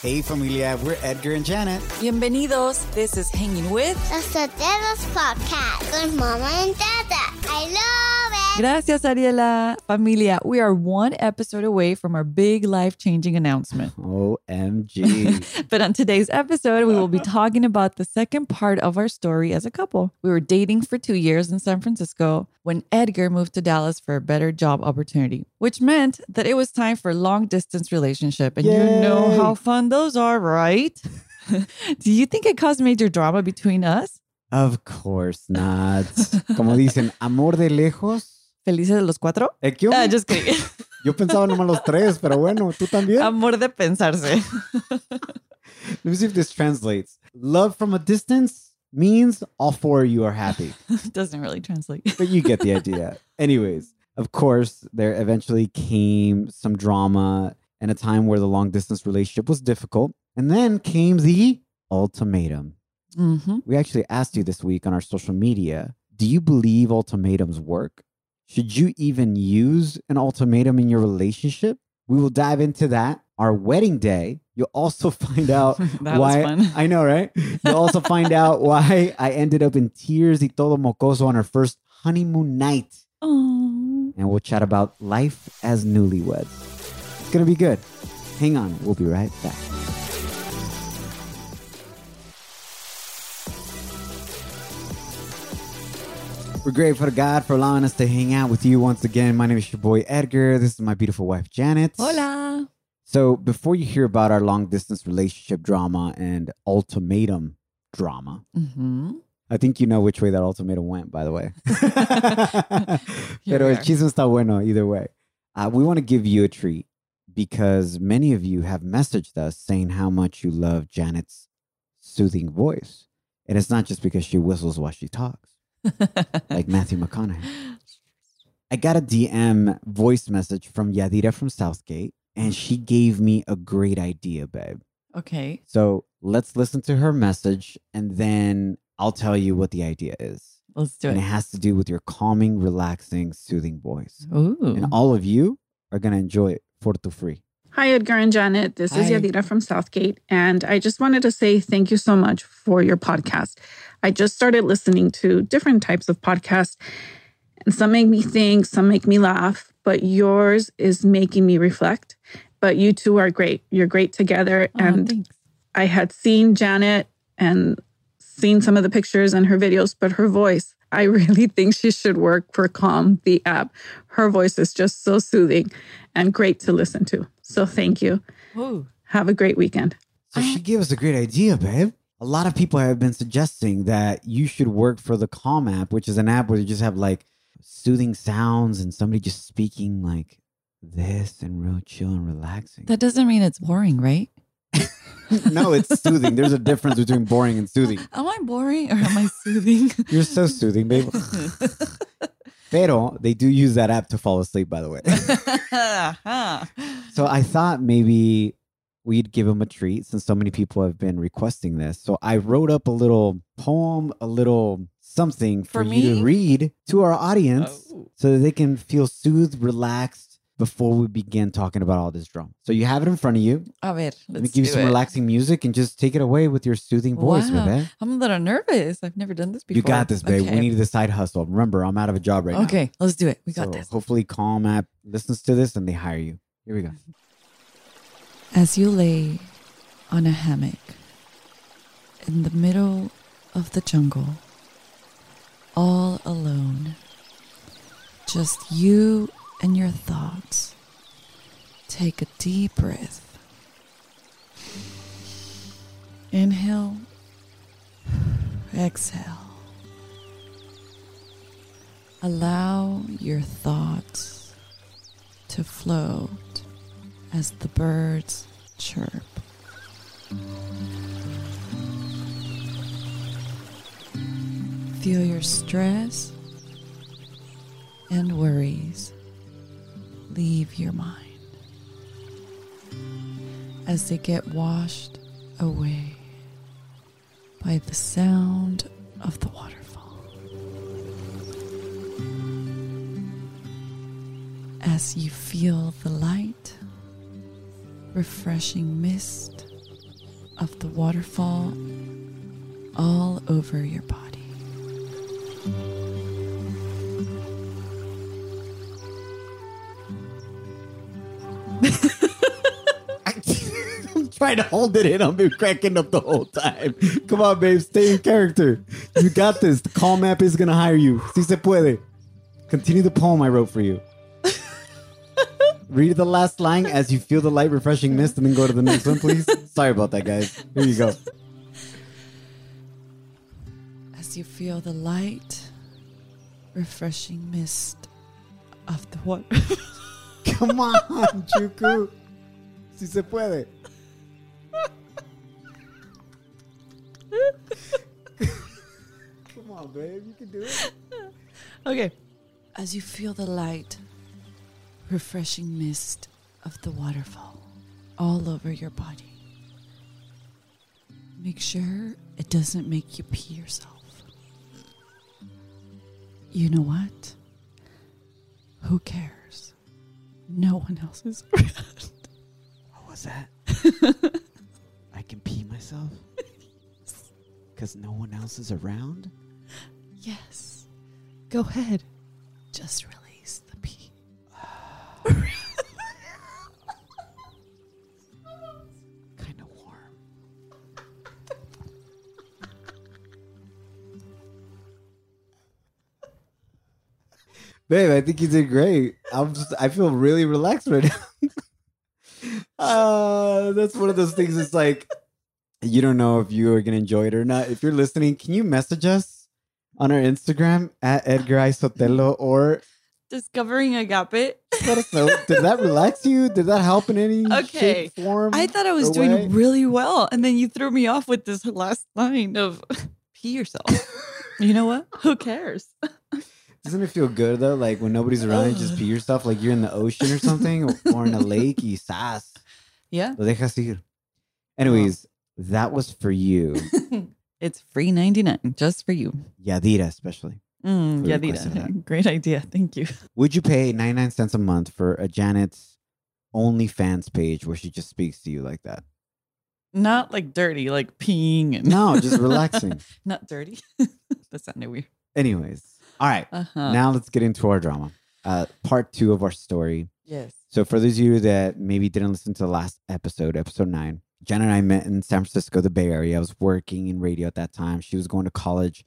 Hey familia, we're Edgar and Janet. Bienvenidos. This is Hanging With. The Sotelos Podcast with Mama and Dada. I love it. Gracias, Ariela. Familia, we are one episode away from our big life changing announcement. OMG. But on today's episode, we will be talking about the second part of our story as a couple. We were dating for two years in San Francisco when Edgar moved to Dallas for a better job opportunity, which meant that it was time for a long distance relationship. And you know how fun those are, right? Do you think it caused major drama between us? of course not. Como dicen, amor de lejos. Felices de los cuatro? ¿Eh, qué Ah, just kidding. Yo pensaba nomás los tres, pero bueno, tú también. Amor de pensarse. Let me see if this translates. Love from a distance means all four of you are happy. Doesn't really translate. but you get the idea. Anyways, of course, there eventually came some drama and a time where the long distance relationship was difficult. And then came the ultimatum. hmm We actually asked you this week on our social media do you believe ultimatums work? Should you even use an ultimatum in your relationship? We will dive into that. Our wedding day, you'll also find out why. I know, right? You'll also find out why I ended up in tears y todo mocoso on our first honeymoon night. Oh. And we'll chat about life as newlyweds. It's going to be good. Hang on, we'll be right back. We're grateful to God for allowing us to hang out with you once again. My name is your boy Edgar. This is my beautiful wife Janet. Hola. So, before you hear about our long distance relationship drama and ultimatum drama, hmm I think you know which way that ultimatum went, by the way. Pero el chisme está bueno either way. Uh, we want to give you a treat because many of you have messaged us saying how much you love Janet's soothing voice. And it's not just because she whistles while she talks, like Matthew McConaughey. I got a DM voice message from Yadira from Southgate, and she gave me a great idea, babe. okay. So let's listen to her message, and then I'll tell you what the idea is. Let's do it. And it has to do with your calming, relaxing, soothing voice. Ooh. And all of you are going to enjoy it for to free. Hi, Edgar and Janet. This is Yadira from Southgate. And I just wanted to say thank you so much for your podcast. I just started listening to different types of podcasts, and some make me think, some make me laugh, but yours is making me reflect. But you two are great. You're great together. Aw, and thanks. I had seen Janet and seen some of the pictures and her videos, but her voice, I really think she should work for Calm, the app. Her voice is just so soothing and great to listen to. So thank you. Ooh. Have a great weekend. So she gave us a great idea, babe. A lot of people have been suggesting that you should work for the Calm app, which is an app where you just have like soothing sounds and somebody just speaking like this and real chill and relaxing. That doesn't mean it's boring, right? no, it's soothing. There's a difference between boring and soothing. Am I boring or am I soothing? You're so soothing, babe. Pero they do use that app to fall asleep, by the way. Uh-huh. So I thought maybe we'd give him a treat since so many people have been requesting this. So I wrote up a little poem, a little something for, For you me? to read to our audience Oh. so that they can feel soothed, relaxed before we begin talking about all this drama. So you have it in front of you. A ver, let's Let me give you some it. relaxing music and just take it away with your soothing voice, Wow. I'm a little nervous. I've never done this before. You got this, babe. Okay. We need the side hustle. Remember, I'm out of a job right now. Okay, let's do it. We got So this. Hopefully, Calm app listens to this and they hire you. Here we go. As you lay on a hammock in the middle of the jungle, all alone, just you and your thoughts, take a deep breath. Inhale, exhale. Allow your thoughts to float as the birds chirp. Feel your stress and worries leave your mind as they get washed away by the sound of the waterfall. As you feel the light, refreshing mist of the waterfall all over your body. Trying to hold it in. I've been cracking up the whole time. Come on, babe. Stay in character. You got this. The Calm app is going to hire you. Si se puede. Continue the poem I wrote for you. Read the last line as you feel the light, refreshing mist, and then go to the next one, please. Sorry about that, guys. Here you go. As you feel the light, refreshing mist of the water. Come on, Chuku. Si se puede. Come on, babe. You can do it. okay. As you feel the light, refreshing mist of the waterfall all over your body, make sure it doesn't make you pee yourself. You know what? Who cares? No one else is around. What was that? I can pee myself? Because no one else is around? Yes. Go ahead. Just release the pee. Kind of warm. Babe, I think you did great. I'm just, I feel really relaxed right now. uh, that's one of those things. It's like you don't know if you are gonna enjoy it or not. If you're listening, can you message us on our Instagram at Edgar Isotelo or Discovering agape. let us know? Did that relax you? Did that help in any Okay. shape, form? I thought I was doing way? really well, and then you threw me off with this last line of pee yourself. you know what? Who cares? Doesn't it feel good though? Like when nobody's around, you just pee yourself, like you're in the ocean or something, or, or in a lake. Y sas, Yeah. lo dejas ir. Anyways, that was for you, it's free 99 just for you. Yadira, especially. Mm, Who yeah, requested Dita. that? Great idea. Thank you. Would you pay 99 cents a month for a Janet's OnlyFans page where she just speaks to you like that? Not like dirty, like peeing and No, just relaxing. Not dirty. that sounded weird. Anyways, all right. Uh-huh. Now let's get into our drama. Uh, part two of our story. yes. So, for those of you that maybe didn't listen to the last episode, episode nine, Jen and I met in San Francisco, the Bay Area. I was working in radio at that time. She was going to college,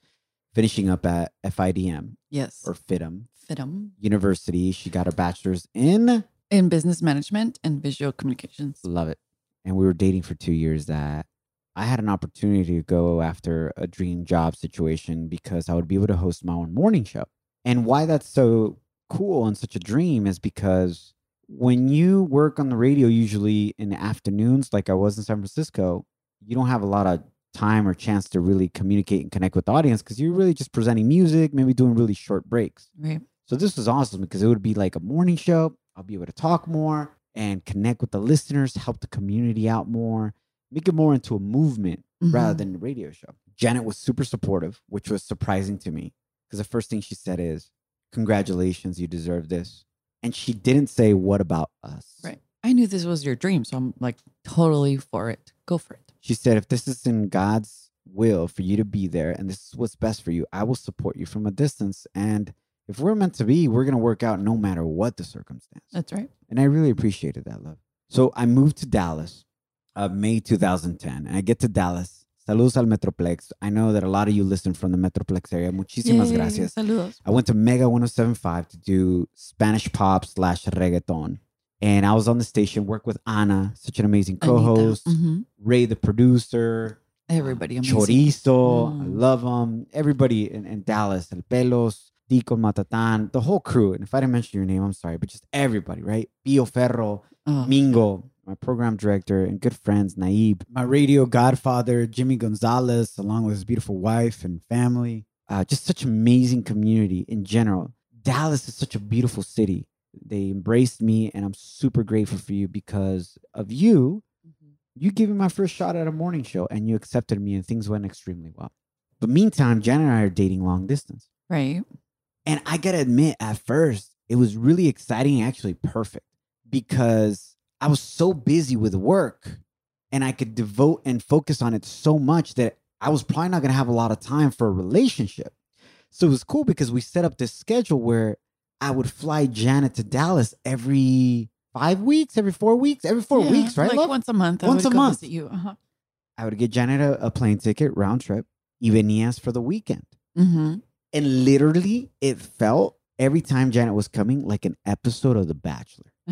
finishing up at FIDM Yes. or FIDM Fitum. University. She got her bachelor's in, In business management and visual communications. love it. And we were dating for two years. That I had an opportunity to go after a dream job situation because I would be able to host my own morning show. And why that's so cool and such a dream is because when you work on the radio, usually in the afternoons, like I was in San Francisco, you don't have a lot of time or chance to really communicate and connect with the audience because you're really just presenting music, maybe doing really short breaks. Right. So this was awesome because it would be like a morning show. I'll be able to talk more and connect with the listeners, help the community out more, make it more into a movement rather Mhm. than a radio show. Janet was super supportive, which was surprising to me because the first thing she said is, Congratulations, you deserve this. And she didn't say, What about us? Right. I knew this was your dream, so I'm like totally for it. Go for it. She said, If this is in God's will for you to be there and this is what's best for you, I will support you from a distance. And if we're meant to be, we're going to work out no matter what the circumstance. That's right. And I really appreciated that love. So I moved to Dallas, uh, May 2010. And I get to Dallas. Saludos al Metroplex. I know that a lot of you listen from the Metroplex area. Muchísimas Yay, gracias. Saludos. I went to Mega 1075 to do Spanish pop slash reggaeton. And I was on the station, worked with Ana, such an amazing co host, Anita. Mhm. Ray, the producer, Everybody. amazing. Chorizo, I Mm. love them. Everybody in, in Dallas, El Pelos, Tico Matatan, the whole crew. And if I didn't mention your name, I'm sorry, but just everybody, right? Pio Ferro, Oh, Mingo, my program director, and good friends, Naib, my radio godfather, Jimmy Gonzalez, along with his beautiful wife and family. Uh, just such amazing community in general. Dallas is such a beautiful city. They embraced me, and I'm super grateful for you because of you. Mhm. You gave me my first shot at a morning show, and you accepted me, and things went extremely well. But meantime, Jen and I are dating long distance. Right. And I gotta admit, at first, it was really exciting and actually perfect because I was so busy with work and I could devote and focus on it so much that I was probably not going to have a lot of time for a relationship. So it was cool because we set up this schedule where I would fly Janet to Dallas every five weeks, every four weeks, every four Yeah, weeks, right? Like love? once a month. I Once a month. you. Uh-huh. I would get Janet a, a plane ticket round trip, y venías for the weekend. Mm-hmm. And literally, it felt every time Janet was coming like an episode of The Bachelor.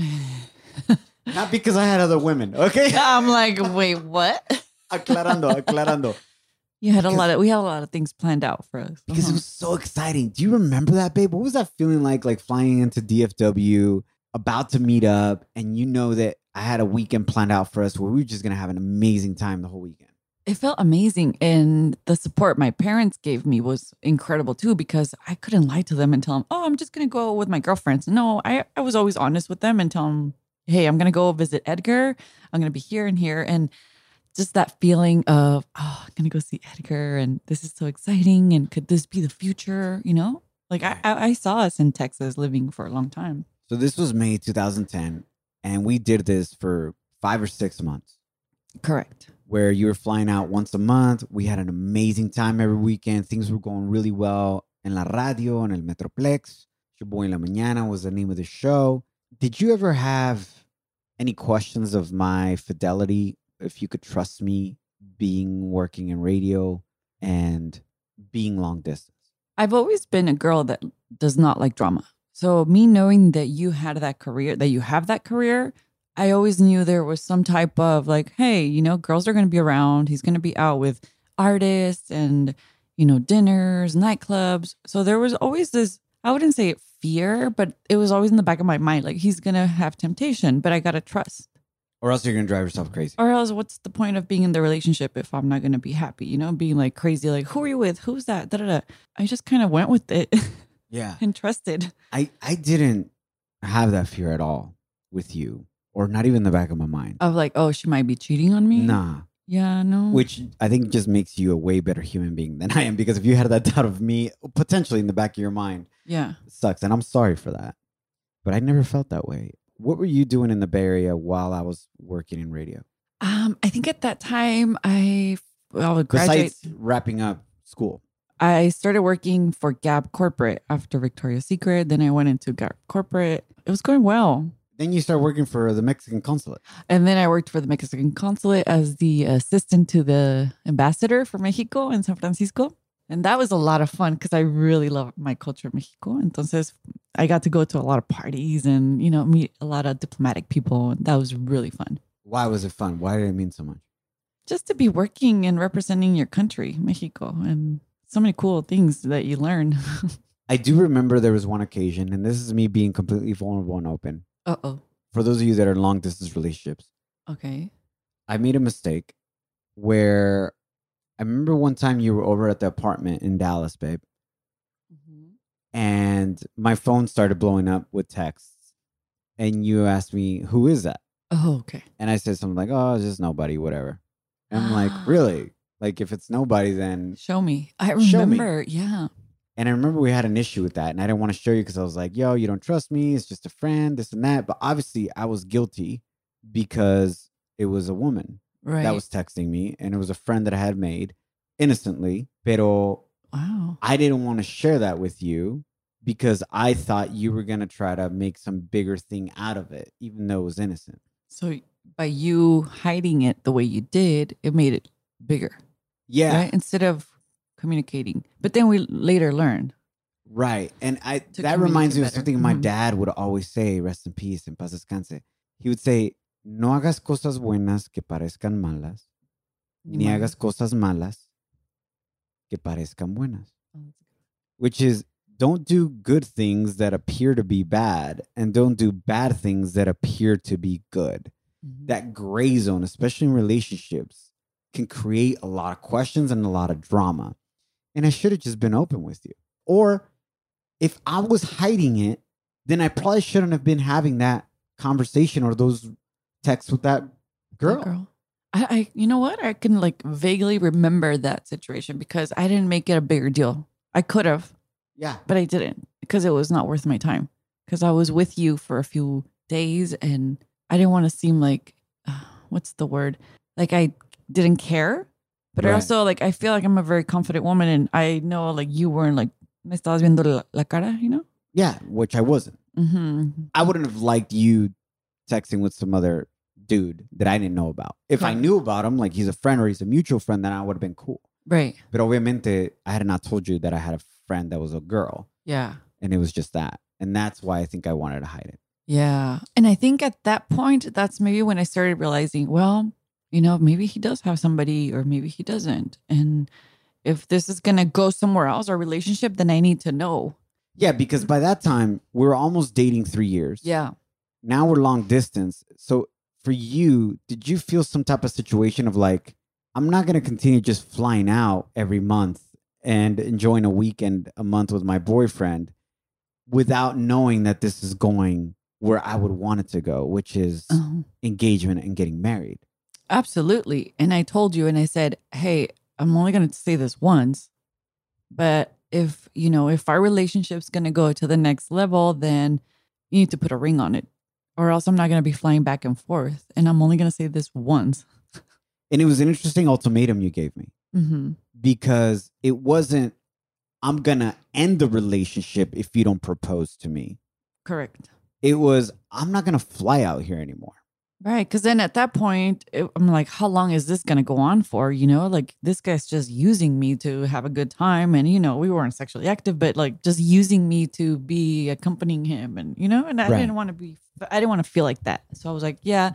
Not because I had other women, okay? I'm like, wait, what? aclarando, aclarando. You had a lot of we had a lot of things planned out for us. Because Uh-huh. it was so exciting. Do you remember that, babe? What was that feeling like, like flying into DFW, about to meet up, and you know that I had a weekend planned out for us where we were just gonna have an amazing time the whole weekend. it felt amazing and the support my parents gave me was incredible too because i couldn't lie to them and tell them oh i'm just going to go with my girlfriends no I, I was always honest with them and tell them hey i'm going to go visit edgar i'm going to be here and here and just that feeling of oh i'm going to go see edgar and this is so exciting and could this be the future you know like I, I I saw us in texas living for a long time So this was May 2010, and we did this for five or six months. correct where you were flying out once a month. We had an amazing time every weekend. Things were going really well en la radio, en el Metroplex. Your Boy en la Mañana was the name of the show. Did you ever have any questions of my fidelity? If you could trust me being working in radio and being long distance? I've always been a girl that does not like drama. So me knowing that you had that career, that you have that career, I always knew there was some type of like, hey, you know, girls are going to be around. He's going to be out with artists and, you know, dinners, nightclubs. So there was always this, I wouldn't say fear, but it was always in the back of my mind, like he's going to have temptation, but I got to trust. Or else you're going to drive yourself crazy. Or else, what's the point of being in the relationship if I'm not going to be happy? You know, being like crazy, like, who are you with? Who's that? Da, da, da. I just kind of went with it Yeah. and trusted. I, I didn't have that fear at all with you, or not even in the back of my mind. Of like, oh, she might be cheating on me. Nah. Yeah, no. which I think just makes you a way better human being than I am. Because if you had that doubt of me, potentially in the back of your mind, yeah. it sucks, and I'm sorry for that. But I never felt that way. What were you doing in the Bay Area while I was working in radio? Um, I think at that time I I would graduate. Besides wrapping up school, I started working for Gap Corporate after Victoria's Secret. Then I went into Gap Corporate. It was going well. Then you start working for the Mexican consulate. And then I worked for the Mexican consulate as the assistant to the ambassador for Mexico in San Francisco. And that was a lot of fun because I really love my culture in Mexico. Entonces, I got to go to a lot of parties and, you know, meet a lot of diplomatic people. That was really fun. Why was it fun? Why did it mean so much? Just to be working and representing your country, Mexico, and so many cool things that you learn. I do remember there was one occasion, and this is me being completely vulnerable and open. Uh oh. For those of you that are in long distance relationships, Okay. I made a mistake where I remember one time you were over at the apartment in Dallas, babe, and my phone started blowing up with texts. And you asked me, Who is that? Oh, okay. And I said something like, Oh, it's just nobody, whatever. And I'm like, Really? Like, if it's nobody, then. Show me. I Show me. remember. Yeah. And I remember we had an issue with that. And I didn't want to show you because I was like, Yo, you don't trust me. It's just a friend, this and that. But obviously, I was guilty because it was a woman Right. that was texting me and it was a friend that I had made innocently. Pero wow. I didn't want to share that with you because I thought you were going to try to make some bigger thing out of it, even though it was innocent. So by you hiding it the way you did, it made it bigger, Yeah. right? Instead of communicating. But then we later learned. Right. And I that reminds me of better. something my Mhm. dad would always say, rest in peace, en paz descanse. He would say, no hagas cosas buenas que parezcan malas, ni hagas cosas malas que parezcan buenas. Which is don't do good things that appear to be bad and don't do bad things that appear to be good. Mhm. that gray zone, especially in relationships, can create a lot of questions and a lot of drama. And I should have just been open with you. Or if I was hiding it, then I probably shouldn't have been having that conversation or those texts with that girl. Girl. I, I, you know what? I can like vaguely remember that situation because I didn't make it a bigger deal. I could have, Yeah. but I didn't because it was not worth my time. Because I was with you for a few days and I didn't want to seem like, uh, what's the word? like I didn't care. But I also like I feel like I'm a very confident woman and I know like you weren't like me estabas viendo la, la cara, you know? Yeah, which I wasn't. Mm-hmm. I wouldn't have liked you texting with some other dude that I didn't know about. If I knew about him, like he's a friend or he's a mutual friend, then I would have been cool. Right. But obviamente, I had not told you that I had a friend that was a girl, Yeah. and it was just that, and that's why I think I wanted to hide it. Yeah. And I think at that point, that's maybe when I started realizing, well, you know, maybe he does have somebody or maybe he doesn't. And if this is going to go somewhere else, our relationship, then I need to know. Yeah, because by that time we were almost dating three years. Yeah. Now we're long distance. So for you, did you feel some type of situation of like, I'm not gonna continue just flying out every month and enjoying a weekend a month with my boyfriend without knowing that this is going where I would want it to go, which is Uh-huh. engagement and getting married. Absolutely. And I told you, and I said, hey, I'm only going to say this once, but if, you know, if our relationship's going to go to the next level, then you need to put a ring on it, or else I'm not going to be flying back and forth. And I'm only going to say this once. And it was an interesting ultimatum you gave me. Mm-hmm. because it wasn't I'm gonna end the relationship if you don't propose to me. Correct. It was I'm not gonna fly out here anymore. Right. Cause then at that point, it, I'm like, how long is this going to go on for? You know, like this guy's just using me to have a good time. And, you know, we weren't sexually active, but like just using me to be accompanying him. And, you know, and I Right. didn't want to be, I didn't want to feel like that. So I was like, yeah,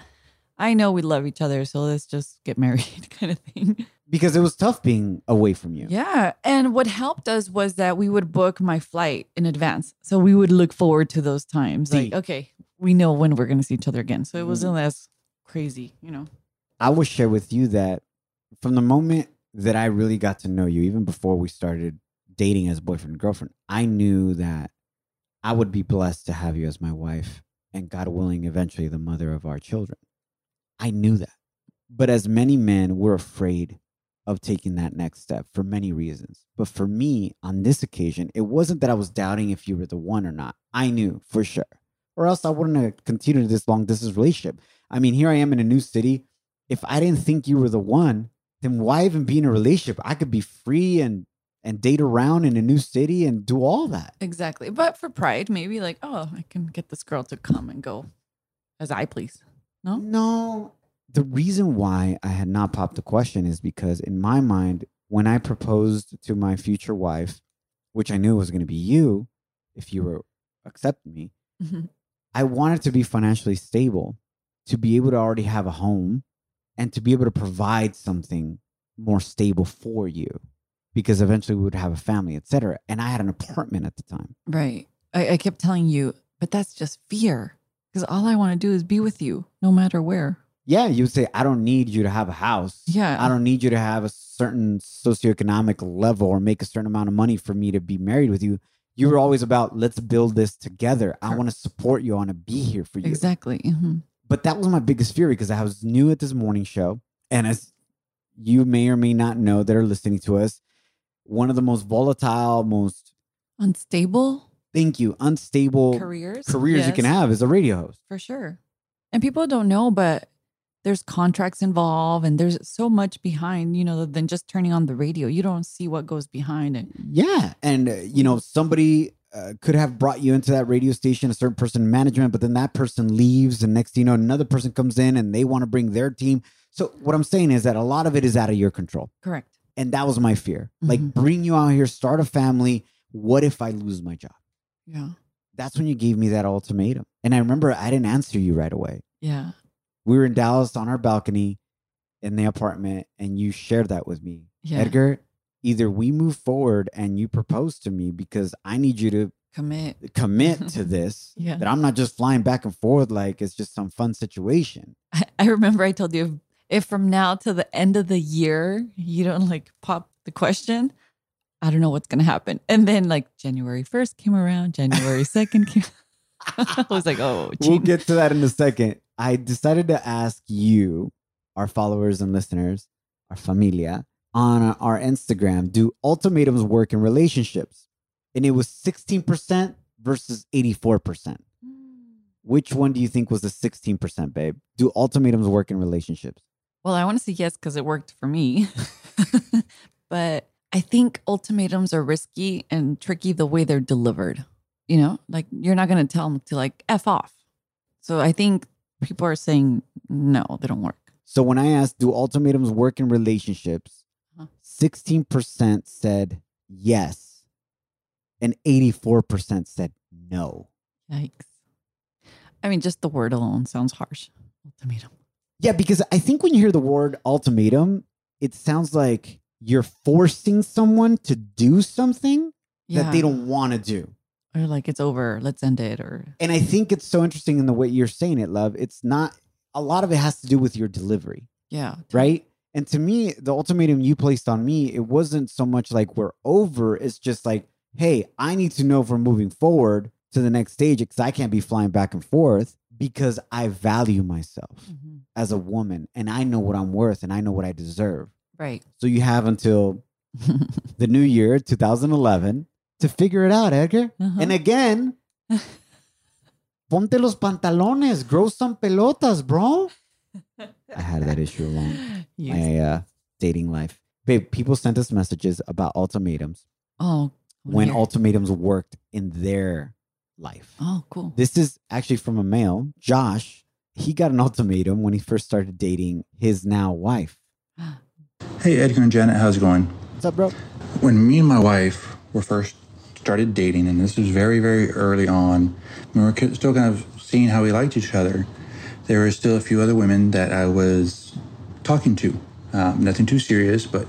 I know we love each other. So let's just get married kind of thing. Because it was tough being away from you. Yeah. And what helped us was that we would book my flight in advance. So we would look forward to those times. Like, okay, we know when we're going to see each other again. So it Mhm. wasn't as crazy, you know? I will share with you that from the moment that I really got to know you, even before we started dating as boyfriend and girlfriend, I knew that I would be blessed to have you as my wife and God willing, eventually the mother of our children. I knew that. But as many men, we're afraid of taking that next step for many reasons. But for me, on this occasion, it wasn't that I was doubting if you were the one or not. I knew for sure. Or else I wouldn't have continued this long distance relationship. I mean, here I am in a new city. If I didn't think you were the one, then why even be in a relationship? I could be free and and date around in a new city and do all that. Exactly. But for pride, maybe like, oh, I can get this girl to come and go as I please. No? No. The reason why I had not popped the question is because in my mind, when I proposed to my future wife, which I knew was going to be you, if you were accept me, Mhm. I wanted to be financially stable, to be able to already have a home, and to be able to provide something more stable for you, because eventually we would have a family, etc. And I had an apartment at the time. Right. I, I kept telling you, but that's just fear. Because all I want to do is be with you, no matter where. Yeah, you would say, I don't need you to have a house. Yeah. I don't need you to have a certain socioeconomic level or make a certain amount of money for me to be married with you. You were always about, let's build this together. I want to support you. I want to be here for you. Exactly. Mhm. But that was my biggest fear because I was new at this morning show. And as you may or may not know that are listening to us, one of the most volatile, most, Unstable thank you, unstable careers. careers you can have as a radio host. For sure. And people don't know, but there's contracts involved and there's so much behind, you know, than just turning on the radio. You don't see what goes behind it. Yeah. And, uh, you know, somebody uh, could have brought you into that radio station, a certain person in management, but then that person leaves. And next thing you know, another person comes in and they want to bring their team. So, what I'm saying is that a lot of it is out of your control. Correct. And that was my fear. Like, Mhm. bring you out here, start a family. What if I lose my job? Yeah. That's when you gave me that ultimatum. And I remember I didn't answer you right away. Yeah. We were in Dallas on our balcony in the apartment, and you shared that with me. Yeah. Edgar, either we move forward and you propose to me because I need you to Commit. commit to this Yeah. that I'm not just flying back and forth like it's just some fun situation. I, I remember I told you if, if from now to the end of the year you don't like pop the question, I don't know what's gonna happen. And then like January first came around, January second came. I was like, oh, We'll get to that in a second. I decided to ask you, our followers and listeners, our familia, on our Instagram, do ultimatums work in relationships? And it was 16% versus 84%. Hmm. Which one do you think was the 16%, babe? Do ultimatums work in relationships? Well, I want to say yes because it worked for me. but I think ultimatums are risky and tricky the way they're delivered. You know, like you're not going to tell them to like F off. So I think people are saying no, they don't work. So when I asked, do ultimatums work in relationships? Huh. 16% said yes, and 84% said no. Yikes. I mean, just the word alone sounds harsh. Ultimatum. Yeah, because I think when you hear the word ultimatum, it sounds like you're forcing someone to do something that they don't want to do. Or like it's over, let's end it. Or And I think it's so interesting in the way you're saying it, love. It's not a lot of it has to do with your delivery, yeah. right? And to me, the ultimatum you placed on me, it wasn't so much like we're over. It's just like, hey, I need to know if we're moving forward to the next stage because I can't be flying back and forth because I value myself Mhm. as a woman and I know what I'm worth and I know what I deserve. Right. So you have until the new year, 2011, to figure it out, Edgar. Uh-huh. And again, ponte los pantalones, grow some pelotas, bro. I had that issue along Yes. my uh, dating life. Babe, people sent us messages about ultimatums Oh. when weird. ultimatums worked in their life. Oh, cool. This is actually from a male, Josh. He got an ultimatum when he first started dating his now wife. Hey, Edgar and Janet, how's it going? What's up, bro? When me and my wife were first started dating, and this was very, very early on, we were still kind of seeing how we liked each other. There were still a few other women that I was talking to. Um, nothing too serious, but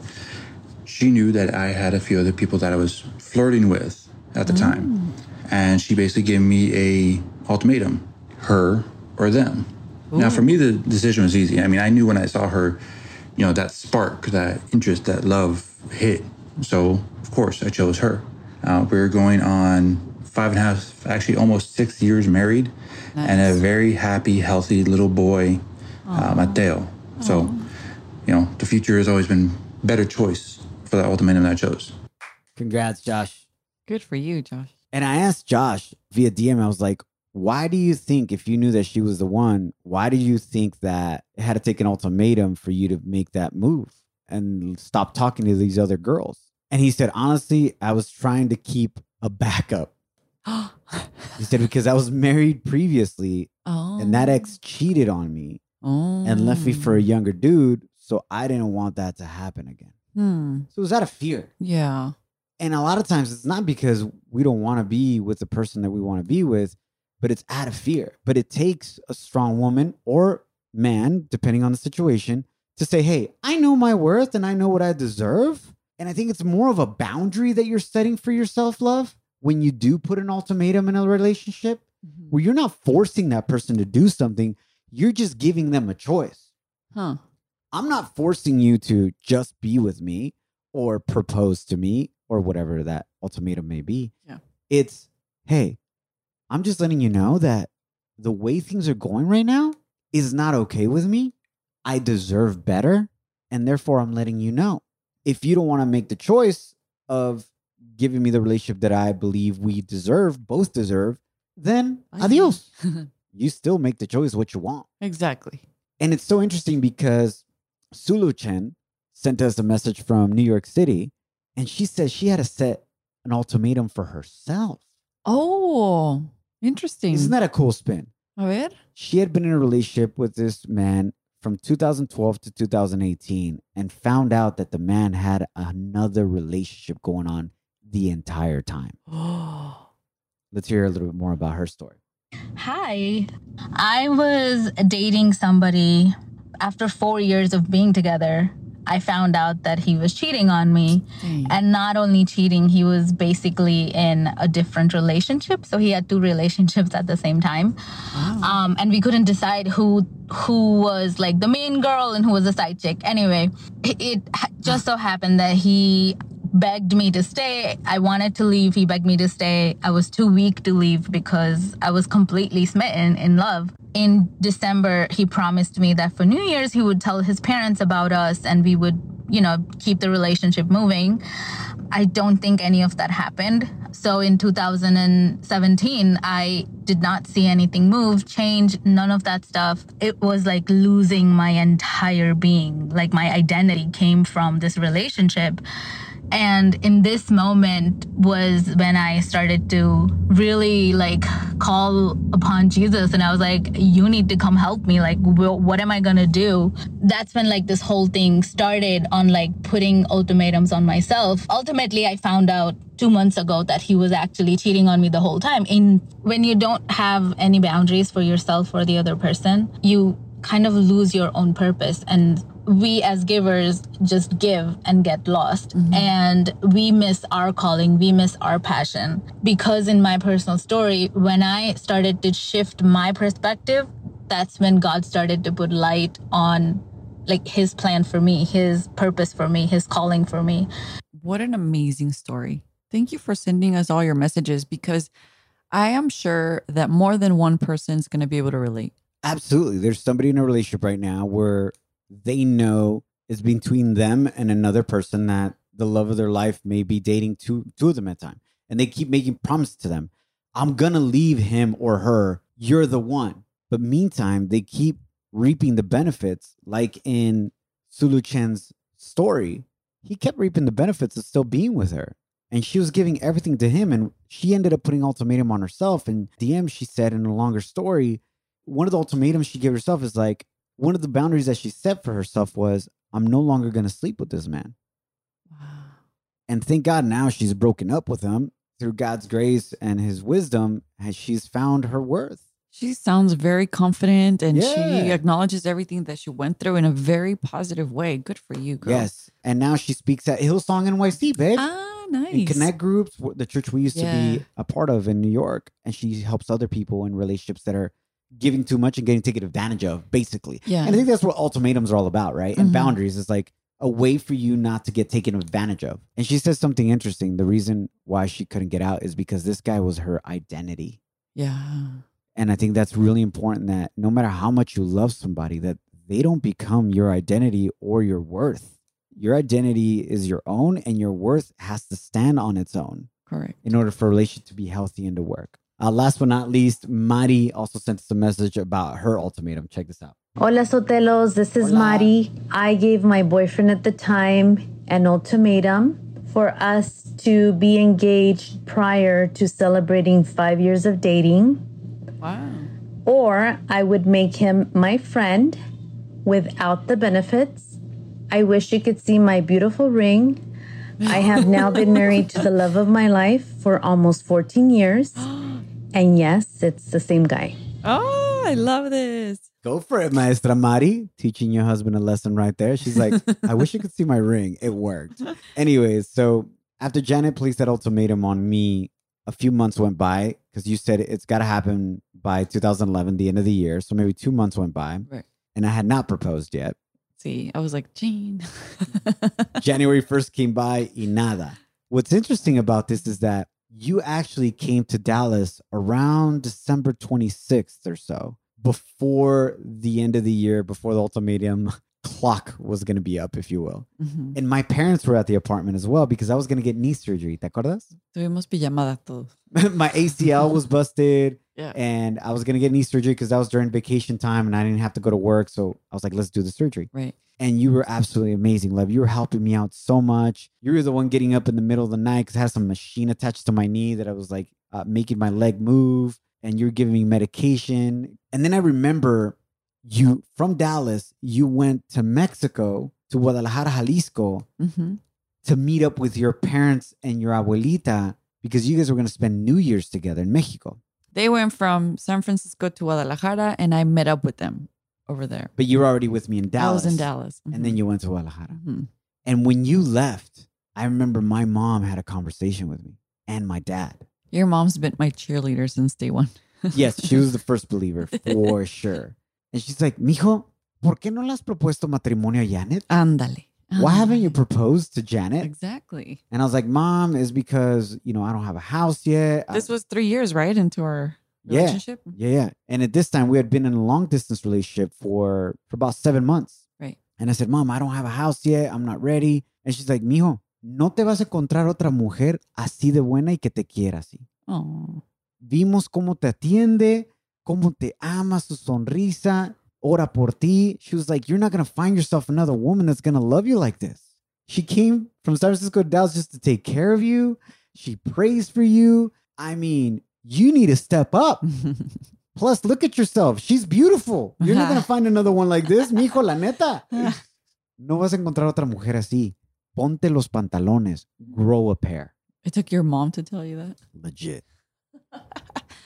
she knew that I had a few other people that I was flirting with at the time, and she basically gave me a ultimatum: her or them. Now, for me, the decision was easy. I mean, I knew when I saw her, you know, that spark, that interest, that love hit. So, of course, I chose her. Uh, we were going on five and a half, actually almost six years married, and a very happy, healthy little boy, uh, Mateo. So, you know, the future has always been better choice for the ultimatum that I chose. Congrats, Josh. Good for you, Josh. And I asked Josh via DM, I was like, why do you think, if you knew that she was the one, why do you think that it had to take an ultimatum for you to make that move and stop talking to these other girls? And he said, honestly, I was trying to keep a backup. He said, because I was married previously oh. and that ex cheated on me oh. and left me for a younger dude. So I didn't want that to happen again. Hmm. So it was out of fear. Yeah. And a lot of times it's not because we don't want to be with the person that we want to be with, but it's out of fear. But it takes a strong woman or man, depending on the situation, to say, hey, I know my worth and I know what I deserve. And I think it's more of a boundary that you're setting for yourself, love, when you do put an ultimatum in a relationship Mhm. where you're not forcing that person to do something, you're just giving them a choice. Huh. I'm not forcing you to just be with me or propose to me or whatever that ultimatum may be. Yeah. It's, hey, I'm just letting you know that the way things are going right now is not okay with me. I deserve better. And therefore, I'm letting you know. If you don't want to make the choice of giving me the relationship that I believe we deserve, both deserve, then I adios. you still make the choice what you want. exactly. And it's so interesting because Sulu Chen sent us a message from New York City, and she says she had to set an ultimatum for herself. Oh, interesting. Isn't that a cool spin? A ver? She had been in a relationship with this man from 2012 to 2018 and found out that the man had another relationship going on the entire time. Oh. Let's hear a little bit more about her story. Hi. I was dating somebody after four years of being together. I found out that he was cheating on me. Dang. And not only cheating, he was basically in a different relationship. So he had two relationships at the same time. Um, and we couldn't decide who who was like the main girl and who was the side chick. Anyway, it, it just so happened that he begged me to stay. I wanted to leave. He begged me to stay. I was too weak to leave because I was completely smitten in love. In December, he promised me that for New Year's he would tell his parents about us and we would you know, keep the relationship moving. I don't think any of that happened. So in 2017, I did not see anything move, change, none of that stuff. It was like losing my entire being. Like my identity came from this relationship. And in this moment was when I started to really like call upon Jesus. And I was like, you need to come help me. Like, what am I to do? That's when like this whole thing started on like putting ultimatums on myself. Ultimately, I found out two months ago that he was actually cheating on me the whole time. in when you don't have any boundaries for yourself or the other person, you kind of lose your own purpose. And we as givers just give and get lost mm-hmm. and we miss our calling we miss our passion because in my personal story when i started to shift my perspective that's when god started to put light on like his plan for me his purpose for me his calling for me What an amazing story. Thank you for sending us all your messages because I am sure that more than one person is going to be able to relate. Absolutely. There's somebody in a relationship right now where they know it's between them and another person that the love of their life may be dating two two of them at a time. And they keep making promises to them. I'm gonna leave him or her. You're the one. But meantime, they keep reaping the benefits, like in Sulu Chen's story. He kept reaping the benefits of still being with her. And she was giving everything to him. And she ended up putting ultimatum on herself. And DM, she said in a longer story, one of the ultimatums she gave herself is like one of the boundaries that she set for herself was I'm no longer going to sleep with this man. And thank God now she's broken up with him through God's grace and his wisdom has she's found her worth. She sounds very confident and she acknowledges everything that she went through in a very positive way. Good for you, girl. Yes. And now she speaks at Hillsong NYC, babe. Ah, nice. in connect groups, the church we used to be a part of in New York, and she helps other people in relationships that are giving too much and getting taken advantage of, basically. Yeah. And I think that's what ultimatums are all about, right? And Mhm. boundaries is like a way for you not to get taken advantage of. And she says something interesting. The reason why she couldn't get out is because this guy was her identity. Yeah. And I think that's really important that no matter how much you love somebody, that they don't become your identity or your worth. Your identity is your own, and your worth has to stand on its own Correct. in order for a relationship to be healthy and to work. Uh, last but not least, Mari also sent us a message about her ultimatum. Check this out. Hola Sotelos, this is Hola. Mari. I gave my boyfriend at the time an ultimatum for us to be engaged prior to celebrating five years of dating, Wow. or I would make him my friend without the benefits. I wish you could see my beautiful ring. I have now been married to the love of my life for almost 14 years. And yes, it's the same guy. Oh, I love this. Go for it, Maestra Mari. Teaching your husband a lesson right there. She's like, I wish you could see my ring. It worked. Anyways, so after Janet placed that ultimatum on me, a few months went by because you said it's got to happen by 2011, the end of the year. So maybe two months went by. Right. And I had not proposed yet. See, I was like, Gene. January 1st came by y nada. What's interesting about this is that you actually came to Dallas around December 26th or so, before the end of the year, before the ultimatum clock was going to be up, if you will. Mhm. And my parents were at the apartment as well because I was going to get knee surgery. ¿Te acuerdas? Tuvimos pijamada todos. my ACL was busted Yeah. and I was going to get knee surgery because that was during vacation time and I didn't have to go to work. So I was like, let's do the surgery Right. And you were absolutely amazing, love. You were helping me out so much. You were the one getting up in the middle of the night because I had some machine attached to my knee that I was like uh, making my leg move, and you were giving me medication. And then I remember you from Dallas, you went to Mexico to Guadalajara, Jalisco hmm to meet up with your parents and your abuelita because you guys were going to spend New Year's together in Mexico. They went from San Francisco to Guadalajara, and I met up with them over there. But you were already with me in Dallas. I was in Dallas. And then you went to Guadalajara. Mhm. And when you left, I remember my mom had a conversation with me and my dad. your mom's been my cheerleader since day one. Yes, she was the first believer for sure. And she's like, Mijo, ¿por qué no le has propuesto matrimonio a Janet? Ándale. Why haven't you proposed to Janet? Exactly. And I was like, Mom, is because, you know, I don't have a house yet. I- This was three years, right? Into our. Relationship. Mm-hmm. yeah, yeah. And at this time, we had been in a long distance relationship for, for about seven months. Right. And I said, Mom, I don't have a house yet. I'm not ready. And she's like, Mijo, no te vas a encontrar otra mujer así de buena y que te quiera así. Oh. Vimos cómo te atiende, cómo te ama, su sonrisa, ora por ti. She was like, You're not going to find yourself another woman that's going to love you like this. She came from San Francisco to Dallas just to take care of you. She prays for you. I mean, you need to step up. Plus, look at yourself. She's beautiful. You're not going to find another one like this, mijo, la neta. No vas a encontrar otra mujer así. Ponte los pantalones. Grow a pair. It took your mom to tell you that. Legit.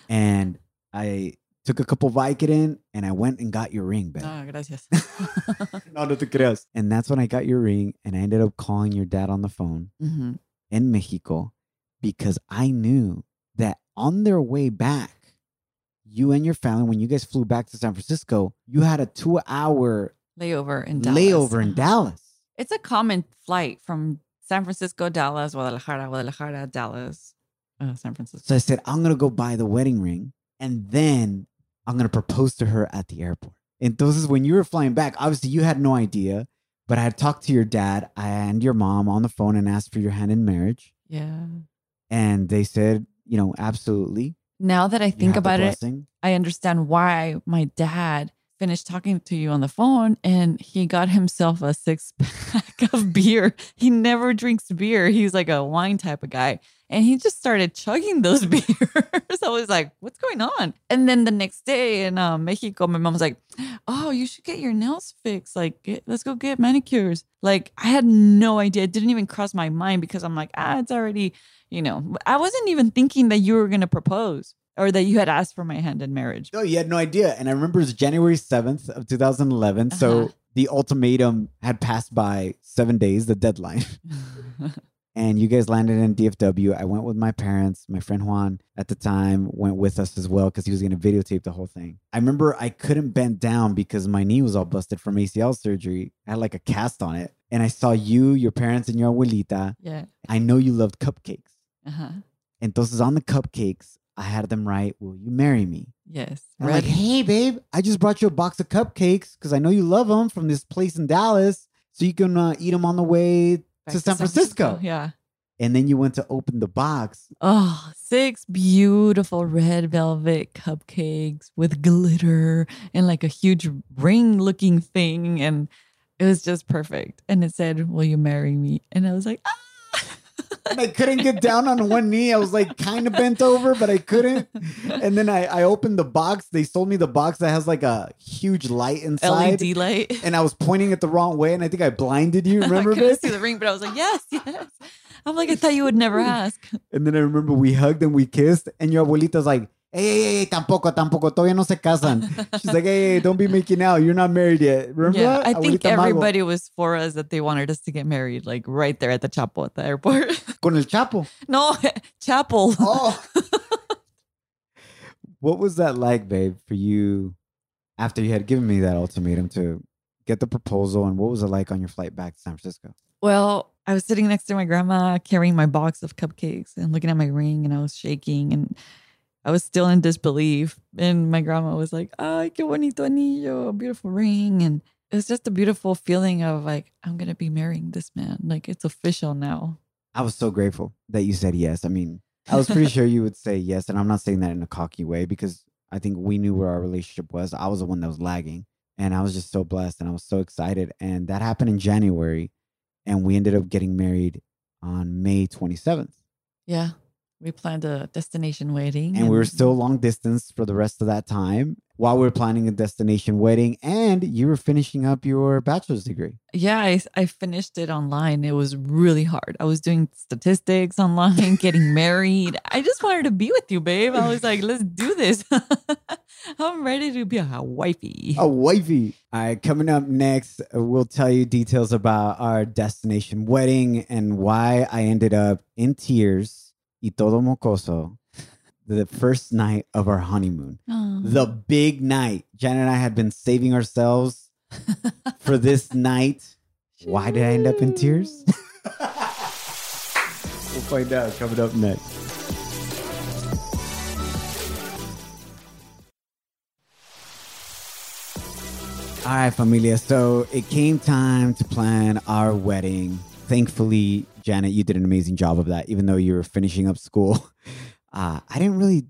and I took a couple Vicodin and I went and got your ring, babe. Ah, gracias. no, no te creas. And that's when I got your ring and I ended up calling your dad on the phone hmm in Mexico because I knew that on their way back, you and your family, when you guys flew back to San Francisco, you had a two hour Layover in Dallas. layover in Uh-huh. Dallas. It's a common flight from San Francisco, Dallas, Guadalajara, Guadalajara, Dallas, uh, San Francisco. So I said, I'm going to go buy the wedding ring and then I'm going to propose to her at the airport. And Entonces, when you were flying back, obviously you had no idea, but I had talked to your dad and your mom on the phone and asked for your hand in marriage. Yeah. And they said, you know, absolutely. Now that I think about it. I understand why my dad finished talking to you on the phone and he got himself a six pack of beer. He never drinks beer. He's like a wine type of guy. And he just started chugging those beers. I was like, what's going on? And then the next day in uh, Mexico, my mom was like, oh, you should get your nails fixed. Like, get, let's go get manicures. Like, I had no idea. It didn't even cross my mind because I'm like, ah, it's already, you know, I wasn't even thinking that you were going to propose or that you had asked for my hand in marriage. No, you had no idea. And I remember it was January 7th of 2011. So Uh-huh. the ultimatum had passed by seven days, the deadline. and you guys landed in DFW. I went with my parents. My friend Juan at the time went with us as well because he was going to videotape the whole thing. I remember I couldn't bend down because my knee was all busted from ACL surgery. I had like a cast on it. And I saw you, your parents, and your abuelita. yeah. I know you loved cupcakes. Uh-huh. Entonces on the cupcakes, I had them write, Will you marry me? Yes. I'm like, hey, babe, I just brought you a box of cupcakes because I know you love them from this place in Dallas. So you can uh, eat them on the way To San Francisco. Yeah. And then you went to open the box. Oh, six beautiful red velvet cupcakes with glitter and like a huge ring looking thing. And it was just perfect. And it said, Will you marry me? And I was like, ah. And I couldn't get down on one knee. I was like kind of bent over, but I couldn't. And then I, I opened the box. They sold me the box that has like a huge light inside. LED light. And I was pointing it the wrong way. And I think I blinded you. Remember I couldn't this? see the ring, but I was like, Yes, yes. I'm like, I thought you would never ask. And then I remember we hugged and we kissed, and your abuelita's like, hey, hey, hey, tampoco, tampoco, todavía no se casan. She's like, hey, hey, don't be making out. You're not married yet. Remember Yeah, that? I think Abuelita Mago. everybody was for us that they wanted us to get married, like right there at the Chapo at the airport. Con el Chapo. no, Chapel. Oh. what was that like, babe, for you after you had given me that ultimatum to get the proposal? And what was it like on your flight back to San Francisco? Well, I was sitting next to my grandma carrying my box of cupcakes and looking at my ring and I was shaking and I was still in disbelief. And my grandma was like, Ay, qué bonito anillo, beautiful ring. And it was just a beautiful feeling of like, I'm going to be marrying this man. Like it's official now. I was so grateful that you said yes. I mean, I was pretty sure you would say yes. And I'm not saying that in a cocky way because I think we knew where our relationship was. I was the one that was lagging. And I was just so blessed and I was so excited. And that happened in January. And we ended up getting married on May 27th. Yeah. We planned a destination wedding. And we were still long distance for the rest of that time while we were planning a destination wedding. And you were finishing up your bachelor's degree. Yeah, I, I finished it online. It was really hard. I was doing statistics online, getting married. I just wanted to be with you, babe. I was like, let's do this. I'm ready to be a wifey. A wifey. All right, coming up next, we'll tell you details about our destination wedding and why I ended up in tears y todo mocoso the first night of our honeymoon. Oh. The big night. Janet and I had been saving ourselves for this night. Why did I end up in tears? we'll find out coming up next. All right, familia. So it came time to plan our wedding. Thankfully, Janet, you did an amazing job of that, even though you were finishing up school. Uh, I didn't really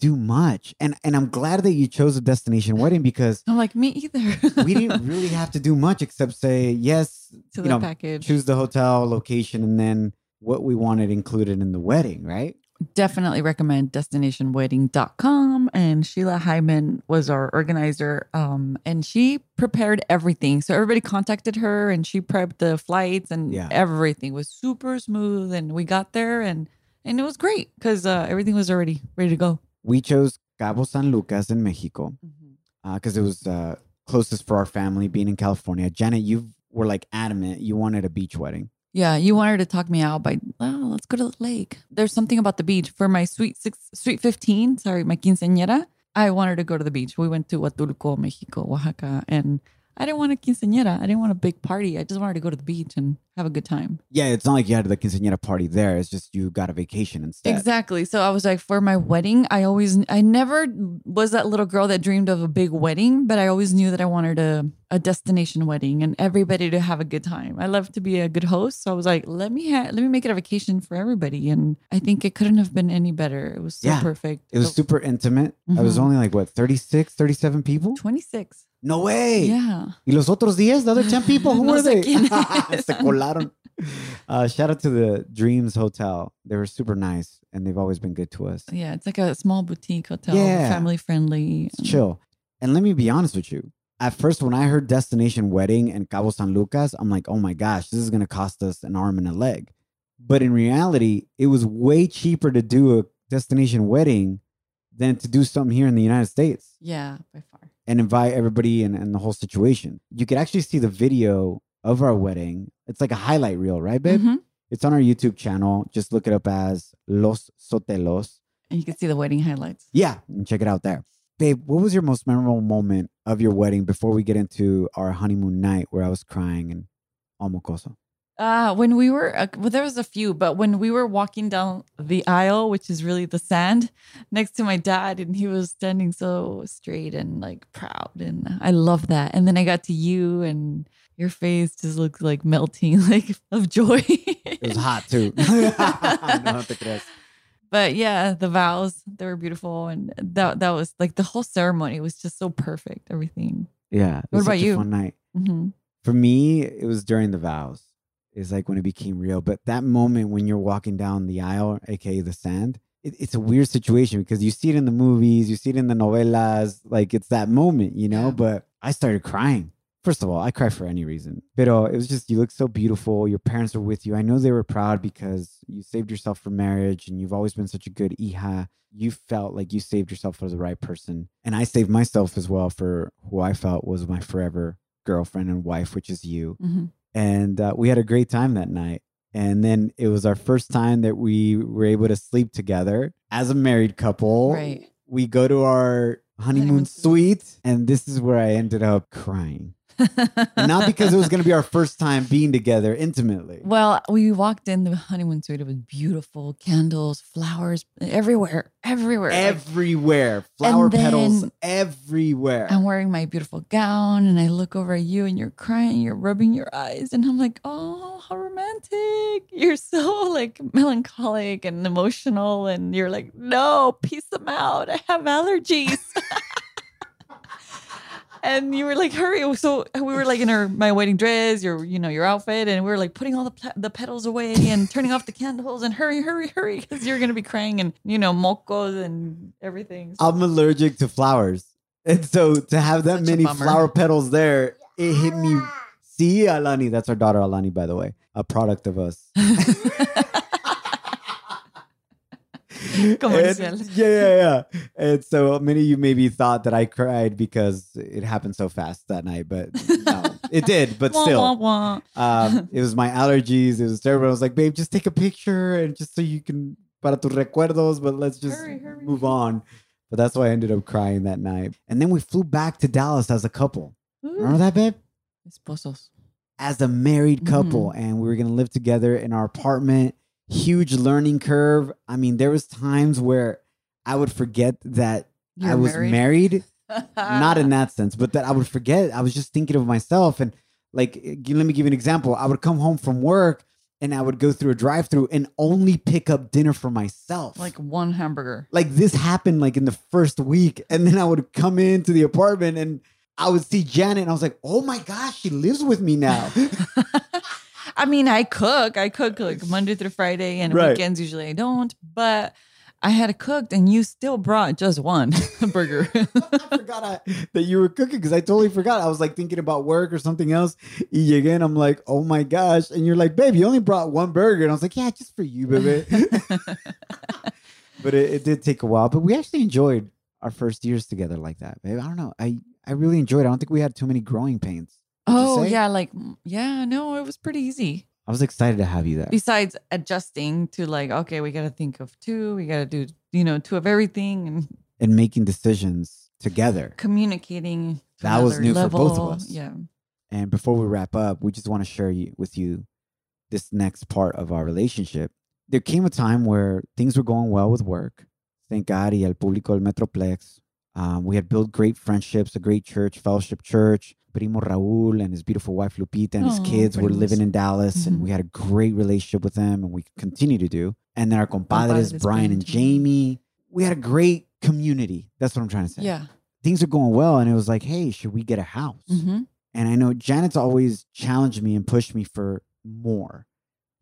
do much. And and I'm glad that you chose a destination wedding because I'm like, me either. we didn't really have to do much except say yes, to you the know, package. choose the hotel location and then what we wanted included in the wedding, right? Definitely recommend destinationwedding.com. And Sheila Hyman was our organizer. Um, and she prepared everything. So everybody contacted her and she prepped the flights and Yeah. everything was super smooth. And we got there and and it was great because uh, everything was already ready to go. We chose Cabo San Lucas in Mexico because it was uh, closest for our family being in California. Janet, you were like adamant you wanted a beach wedding. Yeah, you wanted to talk me out by, oh, let's go to the lake. There's something about the beach. For my sweet six, sweet 15, sorry, my quinceañera, I wanted to go to the beach. We went to Huatulco, Mexico, Oaxaca, and I didn't want a quinceañera. I didn't want a big party. I just wanted to go to the beach and have a good time. Yeah, it's not like you had the quinceañera party there. It's just you got a vacation instead. Exactly. So I was like, for my wedding, I always, I never was that little girl that dreamed of a big wedding, but I always knew that I wanted a, a destination wedding and everybody to have a good time. I love to be a good host. So I was like, let me, ha- let me make it a vacation for everybody. And I think it couldn't have been any better. It was so Yeah. perfect. It was So- super intimate. I was Mhm. only like, what, 36, 37 people? 26. No way. Yeah. Y los otros 10, the other 10 people, who No were they? Se colaron. Uh, shout out to the Dreams Hotel. They were super nice and they've always been good to us. Yeah. It's like a small boutique hotel, Yeah. family friendly. It's chill. And let me be honest with you. At first, when I heard destination wedding in Cabo San Lucas, I'm like, oh my gosh, this is going to cost us an arm and a leg. But in reality, it was way cheaper to do a destination wedding than to do something here in the United States Yeah, by. And invite everybody and, and the whole situation. You could actually see the video of our wedding. It's like a highlight reel, right, babe? Mhm. It's on our YouTube channel. Just look it up as Los Sotelos. And you can see the wedding highlights. Yeah, and check it out there. Babe, what was your most memorable moment of your wedding before we get into our honeymoon night where I was crying and all mocoso? Uh, when we were, uh, well, there was a few, but when we were walking down the aisle, which is really the sand, next to my dad, and he was standing so straight and like proud, and I love that. And then I got to you, and your face just looked like melting, like of joy. It was hot too. no te creas. but yeah, the vows they were beautiful, and that that was like the whole ceremony was just so perfect. Everything. Yeah. What about you? fun night. hmm For me, it was during the vows. It's like when it became real. But that moment when you're walking down the aisle, aka the sand, it, it's a weird situation because you see it in the movies, you see it in the novelas, like it's that moment, you know. Yeah. But I started crying. First of all, I cry for any reason. But uh, it was just you look so beautiful. Your parents were with you. I know they were proud because you saved yourself for marriage, and you've always been such a good hija. You felt like you saved yourself for the right person, and I saved myself as well for who I felt was my forever girlfriend and wife, which is you hmm and uh, we had a great time that night. And then it was our first time that we were able to sleep together as a married couple. Right. We go to our honeymoon, Honeymoon suite, and this is where I ended up crying. Not because it was going to be our first time being together intimately. Well, we walked in the honeymoon suite. It was beautiful, candles, flowers everywhere, everywhere. Everywhere, flower And petals everywhere. I'm wearing my beautiful gown, and I look over at you, and you're crying, you're rubbing your eyes, and I'm like, oh, how romantic! You're so like melancholic and emotional, and you're like, no, peace them out. I have allergies. And you were like, hurry! So we were like in our my wedding dress, your you know your outfit, and we were like putting all the pla- the petals away and turning off the candles and hurry, hurry, hurry, because you're gonna be crying and you know mocos and everything. So- I'm allergic to flowers. And so to have that Such many flower petals there, it hit me. See, Alani, that's our daughter Alani, by the way, a product of us. Comercial. And- yeah, yeah, yeah. And so many of you maybe thought that I cried because it happened so fast that night, but no, it did. But Wah, still, wah, wah. um, it was my allergies. It was terrible. I was like, babe, just take a picture and just so you can para tus recuerdos, but let's just Hurry, hurry. move on. But that's why I ended up crying that night. And then we flew back to Dallas as a couple. Remember that, babe? Esposos. As a married couple, Mm-hmm. and we were gonna live together in our apartment. Huge learning curve. I mean, there was times where I would forget that I You're was married? married not in that sense, but that I would forget. I was just thinking of myself. And like, let me give you an example. I would come home from work and I would go through a drive through and only pick up dinner for myself. like one hamburger. like this happened like in the first week. And then I would come into the apartment and I would see Janet and I was like, oh my gosh, she lives with me now. I mean, I cook. I cook like Monday through Friday, and Right. weekends usually I don't. But I had it cooked, and you still brought just one burger. I forgot I, that you were cooking because I totally forgot. I was like thinking about work or something else. And I'm like, oh my gosh. And you're like, babe, you only brought one burger. And I was like, yeah, just for you, baby. but it, it did take a while. But we actually enjoyed our first years together like that, babe. I don't know. I, I really enjoyed it. I don't think we had too many growing pains. Oh yeah, like yeah, no, it was pretty easy. I was excited to have you there. Besides adjusting to like, okay, we got to think of two. We got to do you know two of everything and And making decisions together. communicating. That was new for both of us. Yeah. And before we wrap up, we just want to share you, with you this next part of our relationship. There came a time where things were going well with work. Thank God, y el público del Metroplex. Um, we had built great friendships, a great church, fellowship church. Primo Raul and his beautiful wife Lupita and his kids were living in Dallas, and Mhm. we had a great relationship with them, and we continue to do. And then our compadres, Compadres, Brian and and Jamie. We had a great community. That's what I'm trying to say. Yeah. Things are going well, and it was like, hey, should we get a house? hmm And I know Janet's always challenged me and pushed me for more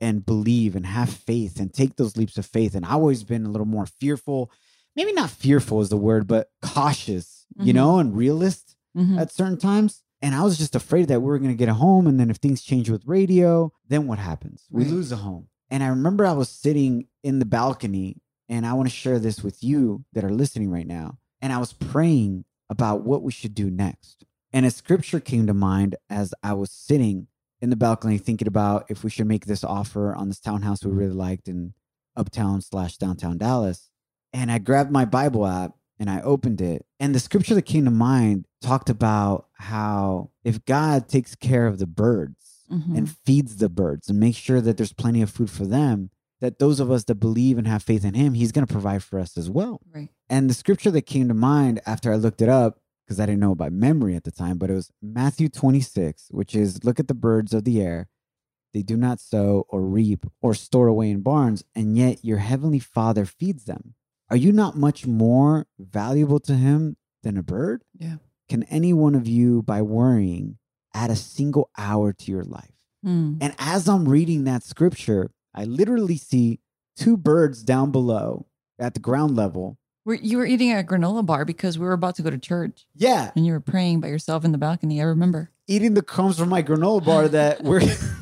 and believe and have faith and take those leaps of faith. And I've always been a little more fearful. Maybe not fearful is the word, but cautious, you Mhm. know, and realist hmm at certain times. And I was just afraid that we were going to get a home. And then if things change with radio, then what happens? We Right. lose a home. And I remember I was sitting in the balcony, and I want to share this with you that are listening right now. And I was praying about what we should do next. And a scripture came to mind as I was sitting in the balcony thinking about if we should make this offer on this townhouse we really liked in uptown slash downtown Dallas. And I grabbed my Bible app and I opened it. And the scripture that came to mind talked about how if God takes care of the birds Mhm. and feeds the birds and makes sure that there's plenty of food for them, that those of us that believe and have faith in Him, He's going to provide for us as well. Right. And the scripture that came to mind after I looked it up, because I didn't know by memory at the time, but it was Matthew 26, which is look at the birds of the air. They do not sow or reap or store away in barns, and yet your heavenly Father feeds them. Are you not much more valuable to Him than a bird? Yeah. Can any one of you, by worrying, add a single hour to your life? Mm. And as I'm reading that scripture, I literally see two birds down below at the ground level. Were- You were eating a granola bar because we were about to go to church Yeah, and you were praying by yourself in the balcony. I remember. eating the crumbs from my granola bar that were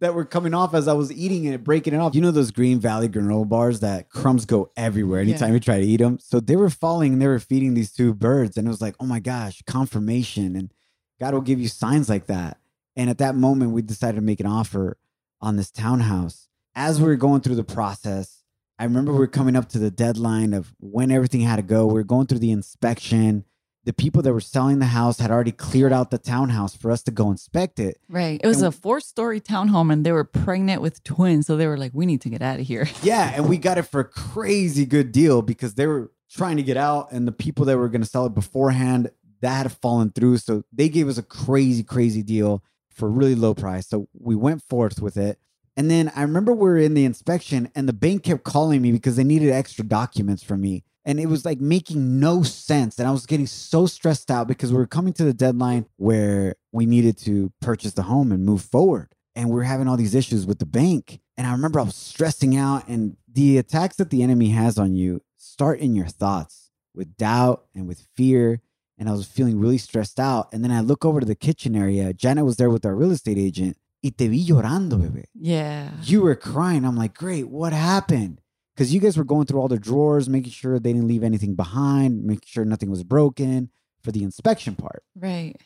that were coming off as I was eating it, breaking it off. You know those Green Valley granola bars that crumbs go everywhere anytime you try to eat them. So they were falling and they were feeding these two birds, and it was like, oh my gosh, confirmation, and God will give you signs like that. And at that moment, we decided to make an offer on this townhouse. As we were going through the process, I remember we were coming up to the deadline of when everything had to go. We were going through the inspection. The people that were selling the house had already cleared out the townhouse for us to go inspect it. Right. It was And- a four story townhome and they were pregnant with twins. So they were like, we need to get out of here. Yeah, and we got it for a crazy good deal because they were trying to get out, and the people that were going to sell it beforehand that had fallen through. So they gave us a crazy, crazy deal for a really low price. So we went forth with it. And then I remember we were in the inspection, and the bank kept calling me because they needed extra documents from me. And it was like making no sense. And I was getting so stressed out because we were coming to the deadline where we needed to purchase the home and move forward. And we were having all these issues with the bank. And I remember I was stressing out. And the attacks that the enemy has on you start in your thoughts with doubt and with fear. And I was feeling really stressed out. And then I look over to the kitchen area. Janet was there with our real estate agent. Y te vi llorando, bebé Yeah. you were crying. I'm like, great, what happened? Because you guys were going through all the drawers, making sure they didn't leave anything behind, making sure nothing was broken for the inspection part. Right.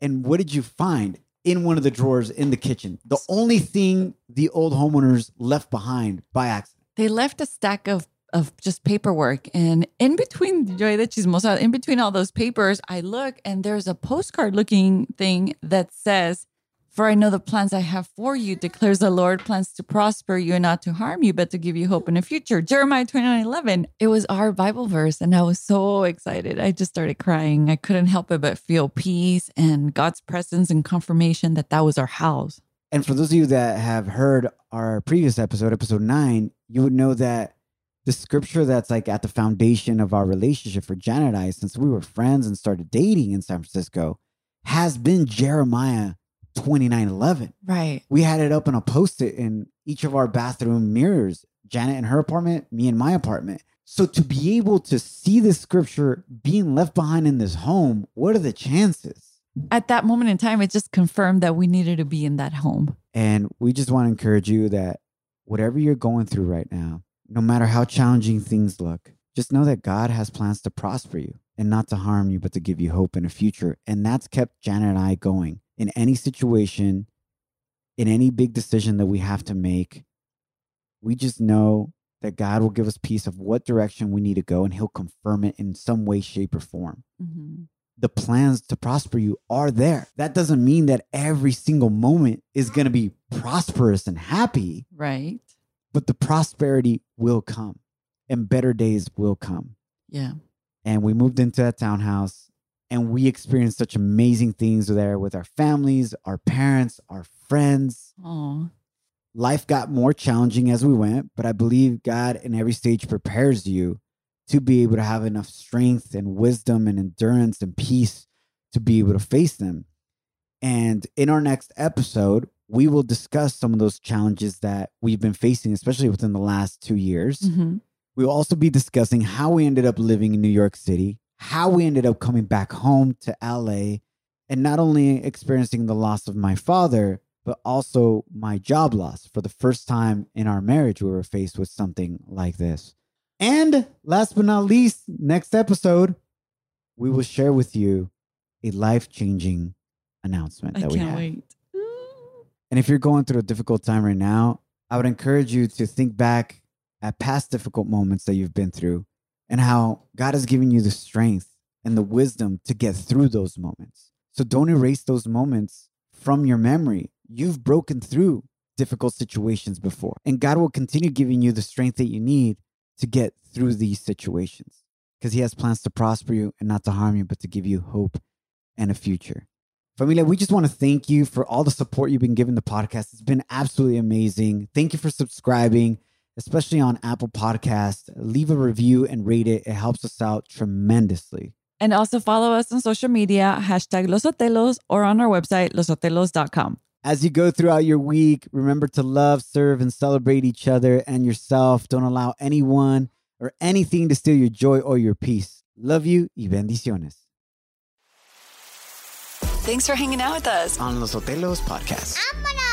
And what did you find in one of the drawers in the kitchen? The only thing the old homeowners left behind by accident. They left a stack of of just paperwork. And in between Joy de Chismosa, in between all those papers, I look and there's a postcard looking thing that says For I know the plans I have for you, declares the Lord, plans to prosper you and not to harm you, but to give you hope in the future. Jeremiah 29 11. It was our Bible verse, and I was so excited. I just started crying. I couldn't help it but feel peace and God's presence and confirmation that that was our house. And for those of you that have heard our previous episode, episode nine, you would know that the scripture that's like at the foundation of our relationship for Janet and I, since we were friends and started dating in San Francisco, has been Jeremiah 29 11. Right. We had it up on a post it in each of our bathroom mirrors Janet in her apartment, me in my apartment. So to be able to see this scripture being left behind in this home, what are the chances? At that moment in time, it just confirmed that we needed to be in that home. And we just want to encourage you that whatever you're going through right now, no matter how challenging things look, just know that God has plans to prosper you and not to harm you, but to give you hope in a future. And that's kept Janet and I going in any situation, in any big decision that we have to make. We just know that God will give us peace of what direction we need to go and He'll confirm it in some way, shape, or form Mm-hmm. the plans to prosper you are there. That doesn't mean that every single moment is going to be prosperous and happy, Right. but the prosperity will come and better days will come. Yeah. And we moved into that townhouse and we experienced such amazing things there with our families, our parents, our friends. Oh, Life got more challenging as we went, but I believe God in every stage prepares you to be able to have enough strength and wisdom and endurance and peace to be able to face them. And in our next episode, we will discuss some of those challenges that we've been facing, especially within the last two years. Mhm. We'll also be discussing how we ended up living in New York City, how we ended up coming back home to LA, and not only experiencing the loss of my father, but also my job loss. For the first time in our marriage, we were faced with something like this. And last but not least, next episode, we will share with you a life changing announcement I that we can't have. wait. And if you're going through a difficult time right now, I would encourage you to think back at past difficult moments that you've been through and how God has given you the strength and the wisdom to get through those moments. So don't erase those moments from your memory. You've broken through difficult situations before, and God will continue giving you the strength that you need to get through these situations because He has plans to prosper you and not to harm you, but to give you hope and a future. Familia, we just want to thank you for all the support you've been giving the podcast. It's been absolutely amazing. Thank you for subscribing, especially on Apple Podcast. Leave a review and rate it. It helps us out tremendously. And also follow us on social media, hashtag Los Sotelos, or on our website, lossotelos.com. As you go throughout your week, remember to love, serve, and celebrate each other and yourself. Don't allow anyone or anything to steal your joy or your peace. Love you y bendiciones. Thanks for hanging out with us. On Los Sotelos Podcast. I'm gonna